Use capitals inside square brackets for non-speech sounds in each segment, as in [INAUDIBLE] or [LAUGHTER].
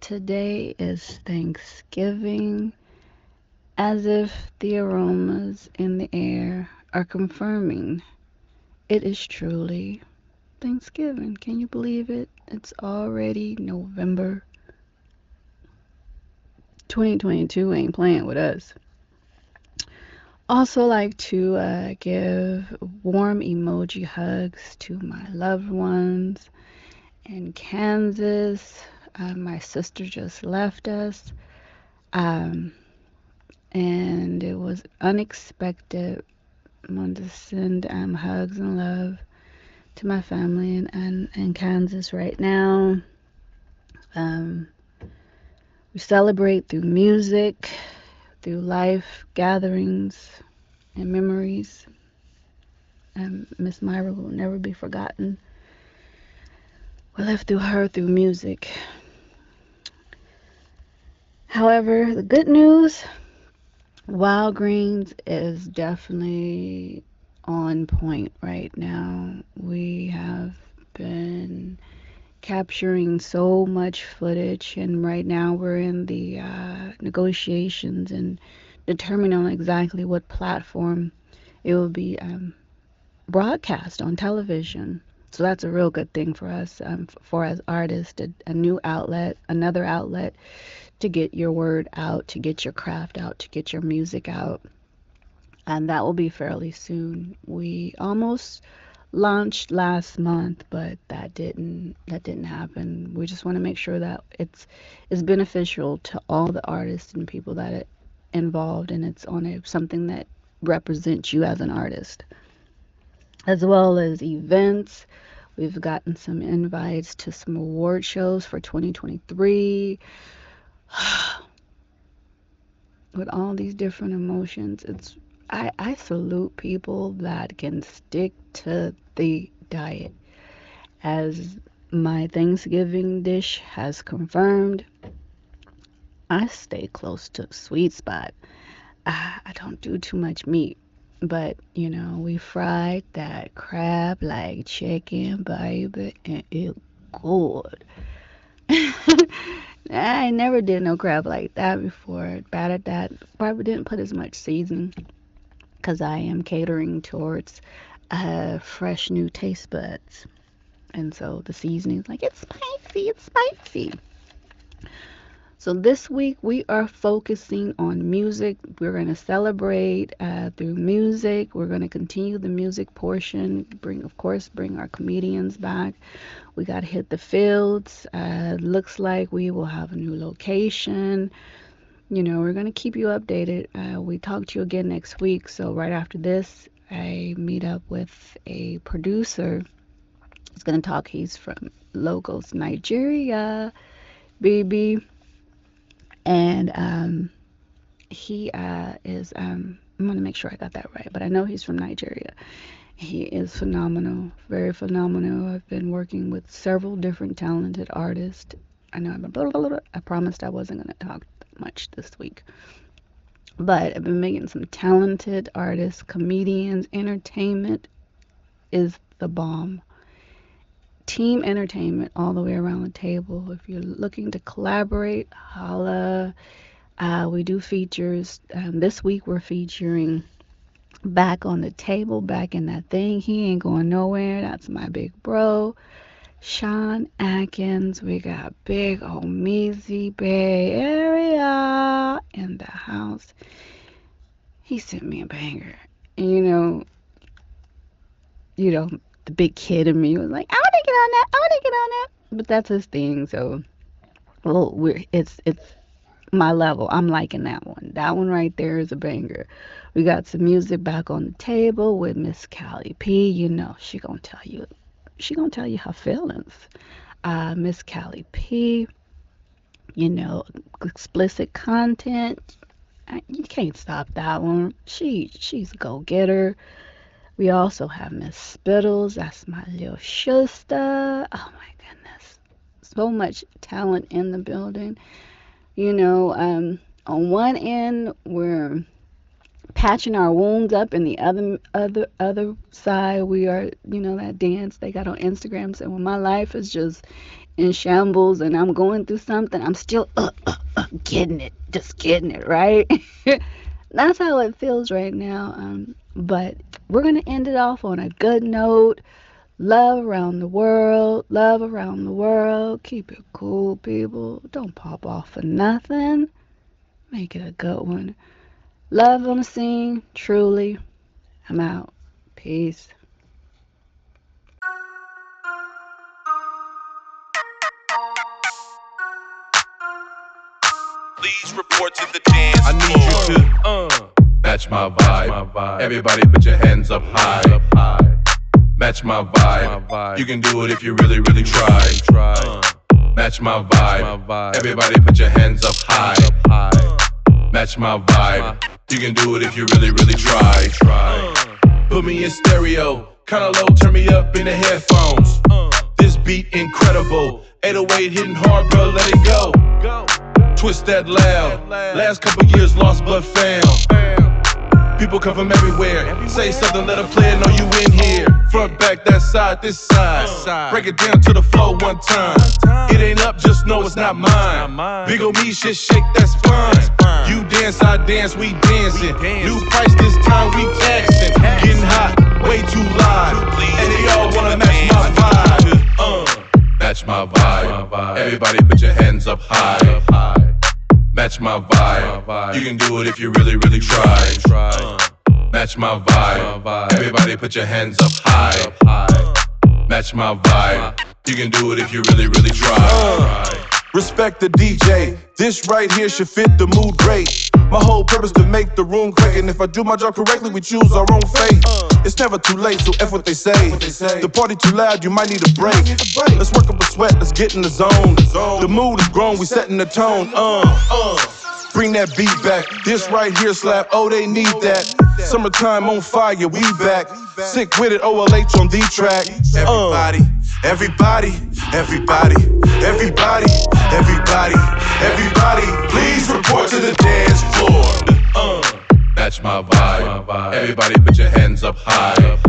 today is Thanksgiving, as if the aromas in the air are confirming it is truly Thanksgiving. Can you believe it? It's already November. 2022 ain't playing with us. Also, like to uh, give warm emoji hugs to my loved ones in Kansas. Uh, my sister just left us, um, and it was unexpected. I wanted to send um, hugs and love to my family in, in, in Kansas right now. Um, we celebrate through music, through life gatherings and memories. And Miss Myra will never be forgotten. We live through her through music. However, the good news Wild Greens is definitely on point right now. We have been capturing so much footage, and right now we're in the uh, negotiations and determining on exactly what platform it will be um, broadcast on television. So that's a real good thing for us, um, for as artists, a, a new outlet, another outlet to get your word out, to get your craft out, to get your music out. And that will be fairly soon. We almost launched last month, but that didn't that didn't happen. We just want to make sure that it's is beneficial to all the artists and people that it involved and it's on a something that represents you as an artist. As well as events. We've gotten some invites to some award shows for 2023. [SIGHS] with all these different emotions it's I, I salute people that can stick to the diet as my thanksgiving dish has confirmed i stay close to the sweet spot I, I don't do too much meat but you know we fried that crab like chicken baby and it good [LAUGHS] I never did no crab like that before. Bad at that. Probably didn't put as much seasoning because I am catering towards uh, fresh new taste buds. And so the seasoning is like, it's spicy, it's spicy. So this week we are focusing on music. We're going to celebrate uh, through music. We're going to continue the music portion. Bring, of course, bring our comedians back. We got to hit the fields. Uh, looks like we will have a new location. You know, we're going to keep you updated. Uh, we talk to you again next week. So right after this, I meet up with a producer. He's going to talk. He's from Lagos, Nigeria. Baby and um, he uh, is. Um, I'm gonna make sure I got that right, but I know he's from Nigeria. He is phenomenal, very phenomenal. I've been working with several different talented artists. I know I've been blah, blah, blah, I promised I wasn't gonna talk much this week, but I've been making some talented artists, comedians, entertainment is the bomb team entertainment all the way around the table. If you're looking to collaborate, holla. Uh, we do features. Um, this week we're featuring back on the table, back in that thing. He ain't going nowhere. That's my big bro. Shawn Atkins. We got Big Omeezy Bay Area in the house. He sent me a banger. And you know, you know, the big kid in me was like, to get on that. I want to get on that. But that's his thing. So, well, we're it's it's my level. I'm liking that one. That one right there is a banger. We got some music back on the table with Miss Kali P. You know, she gonna tell you, she gonna tell you her feelings. Uh, Miss Kali P. You know, explicit content. You can't stop that one. She she's a go getter. We also have Miss Spittlez. That's my little sister. Oh my goodness. So much talent in the building. You know, um, on one end, we're patching our wounds up and the other other other side we are you know that dance they got on instagram saying well my life is just in shambles and I'm going through something, I'm still uh, uh, uh, getting it, just getting it, right? [LAUGHS] That's how it feels right now. Um, but we're going to end it off on a good note. Love around the world, love around the world. Keep it cool, people. Don't pop off for nothing. Make it a good one. Love on the scene, truly. I'm out. Peace. Please report to the dance. I need you to uh, match my vibe. Everybody put your hands up high. Match my vibe. You can do it if you really, really try. Match my vibe. Everybody put your hands up high. Match my vibe. You can do it if you really, really try. Put me in stereo. Kinda low, turn me up in the headphones. This beat incredible. 808 hitting hard, bro, let it go twist that loud. Last couple years lost but found. People come from everywhere. Say something, let a player know you in here. Front, back, that side, this side. Break it down to the flow one time. It ain't up, just know it's not mine. Big ol' me, shit shake, that's fine. You dance, I dance, we dancing. New price this time, we taxing. Getting hot, way too live. And they all wanna match my vibe. Uh, match my vibe. Everybody put your hands up high match my vibe. You can do it if you really, really try. Match my vibe. Everybody put your hands up high. Match my vibe. You can do it if you really, really try. Uh, respect the DJ. This right here should fit the mood great. My whole purpose to make the room quake. And if I do my job correctly, we choose our own fate. It's never too late, so F what they say. The party too loud, you might need a break. Let's work up a sweat, let's get in the zone. The mood is grown, we setting the tone. Uh, uh. Bring that beat back. This right here slap, oh, they need that. Summertime on fire, we back. Sick with it, OLH on D track. Everybody, everybody, everybody, everybody, everybody, everybody, please report to the dance floor. Uh, match my vibe. Everybody put your hands up high.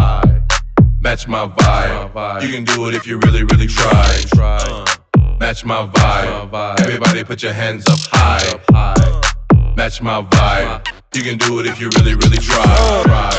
Match my vibe. You can do it if you really, really try. Match my vibe. Everybody put your hands up high. Match my vibe. You can do it if you really, really try.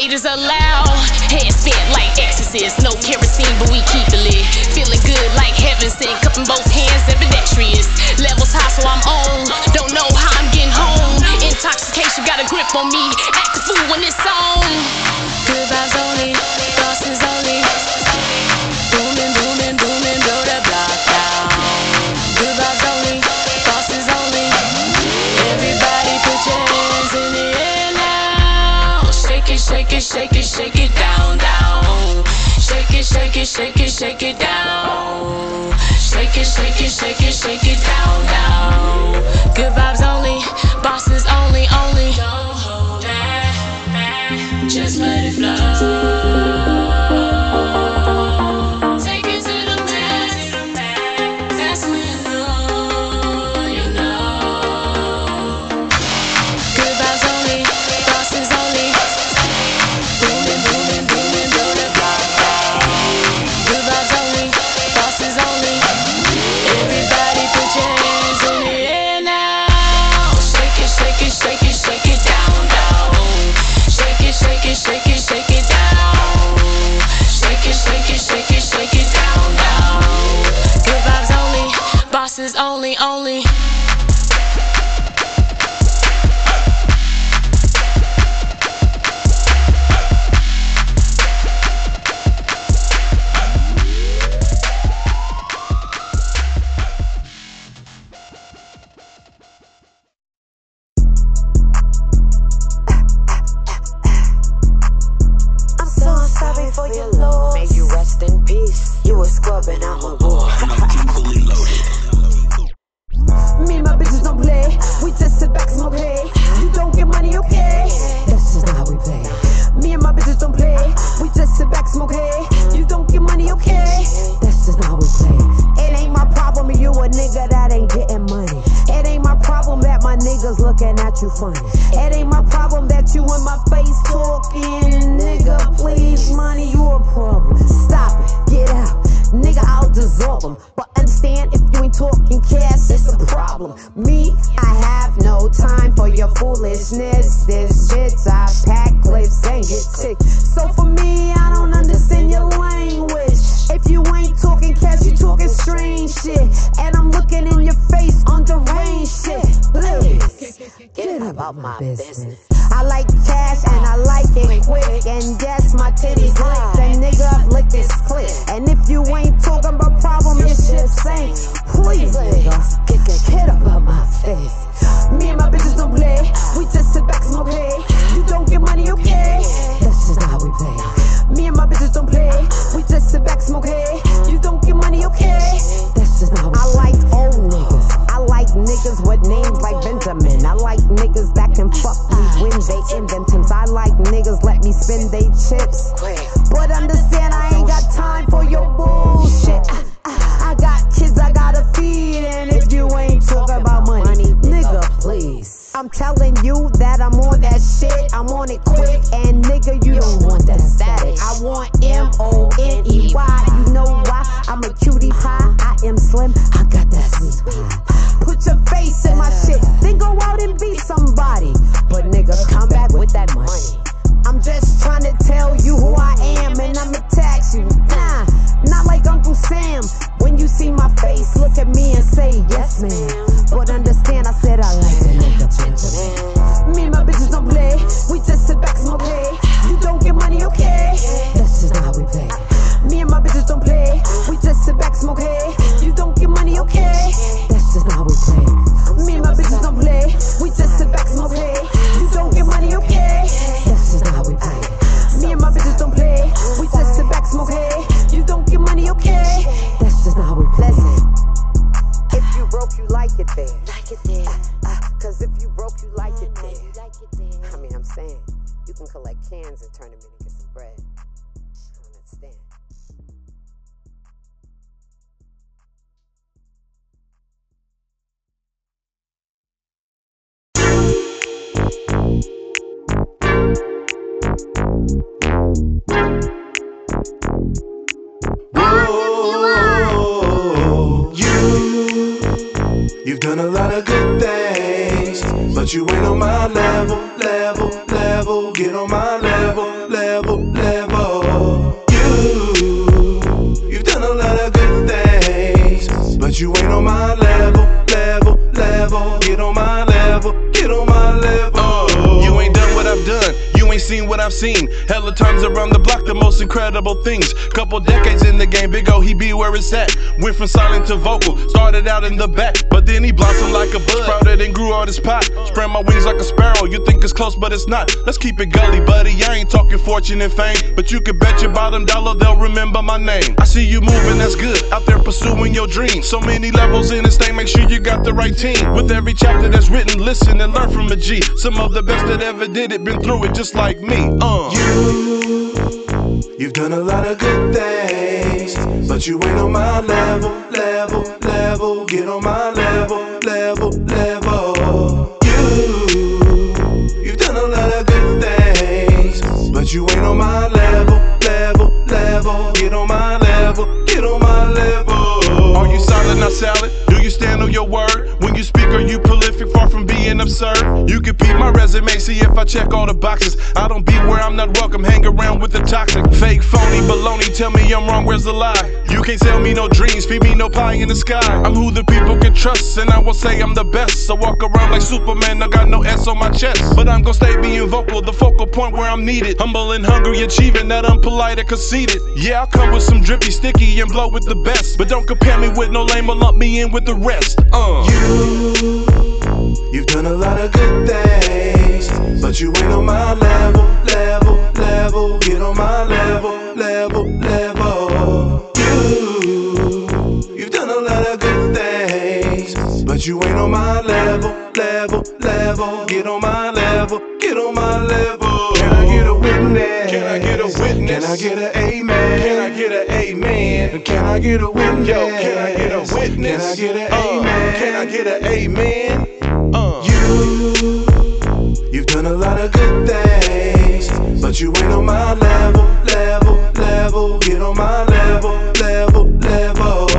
haters allow. Head set like exorcists, no kerosene, but we keep it lit. Feeling good like heaven sent, Cupping both hands, ambidextrous. Levels high, so I'm on. Don't know how I'm getting home. Intoxication got a grip on me. Act the fool when it's on. Good vibes only. shake it, shake it, shake it down. Shake it, shake it, shake it, shake it down, down. Good vibes only, bosses only, only. Don't hold back, just let it flow. only, only. with bits. I pack clips and get sick. So for me, I don't understand your language. If you ain't talking cash, you talking strange shit. And I'm looking in your face on the rain shit. Please, get about my business. I like cash and I like it quick. And yes, my titties like done a lot of good things, but you ain't on my level, level, level. Get on my I've seen. Hella times around the block, the most incredible things. Couple decades in the game, Big O, he be where it's at. Went from silent to vocal, started out in the back, but then he blossomed like a bud. Sprouted and grew all this pot. Spread my wings like a sparrow, you think it's close, but it's not. Let's keep it gully, buddy. I ain't talking fortune and fame, but you can bet your bottom dollar they'll remember my name. I see you moving, that's good. Out there pursuing your dreams. So many levels in this thing, make sure you got the right team. With every chapter that's written, listen and learn from a G. Some of the best that ever did it, been through it just like me. Uh. You, you've done a lot of good things, but you ain't on my level, level, level. Get on my level, level, level. You, you've done a lot of good things, but you ain't on my level, level, level. Get on my level, get on my level. Are you solid, not salad? Do you stand on your word? Being absurd? You can peep my resume, see if I check all the boxes. I don't be where I'm not welcome, hang around with the toxic. Fake, phony, baloney, tell me I'm wrong, where's the lie? You can't sell me no dreams, feed me no pie in the sky. I'm who the people can trust, and I will say I'm the best. So walk around like Superman, I got no S on my chest. But I'm gonna stay being vocal, the focal point where I'm needed. Humble and hungry, achieving that unpolite and conceited. Yeah, I'll come with some drippy, sticky, and blow with the best. But don't compare me with no lame or lump me in with the rest. Uh. You, done a lot of good things, but you ain't on my level, level, level. Get on my level, level, level. You, you've done a lot of good things, but you ain't on my level, level, level. Get on my level, get on my level. Can I get a witness? Can I get a witness? Can I get an amen? Can I get an amen? Can I get a witness? Yo, can I get a witness? Can I get an Uh, amen? Can I get an amen? You've done a lot of good things, but you ain't on my level, level, level. Get on my level, level, level.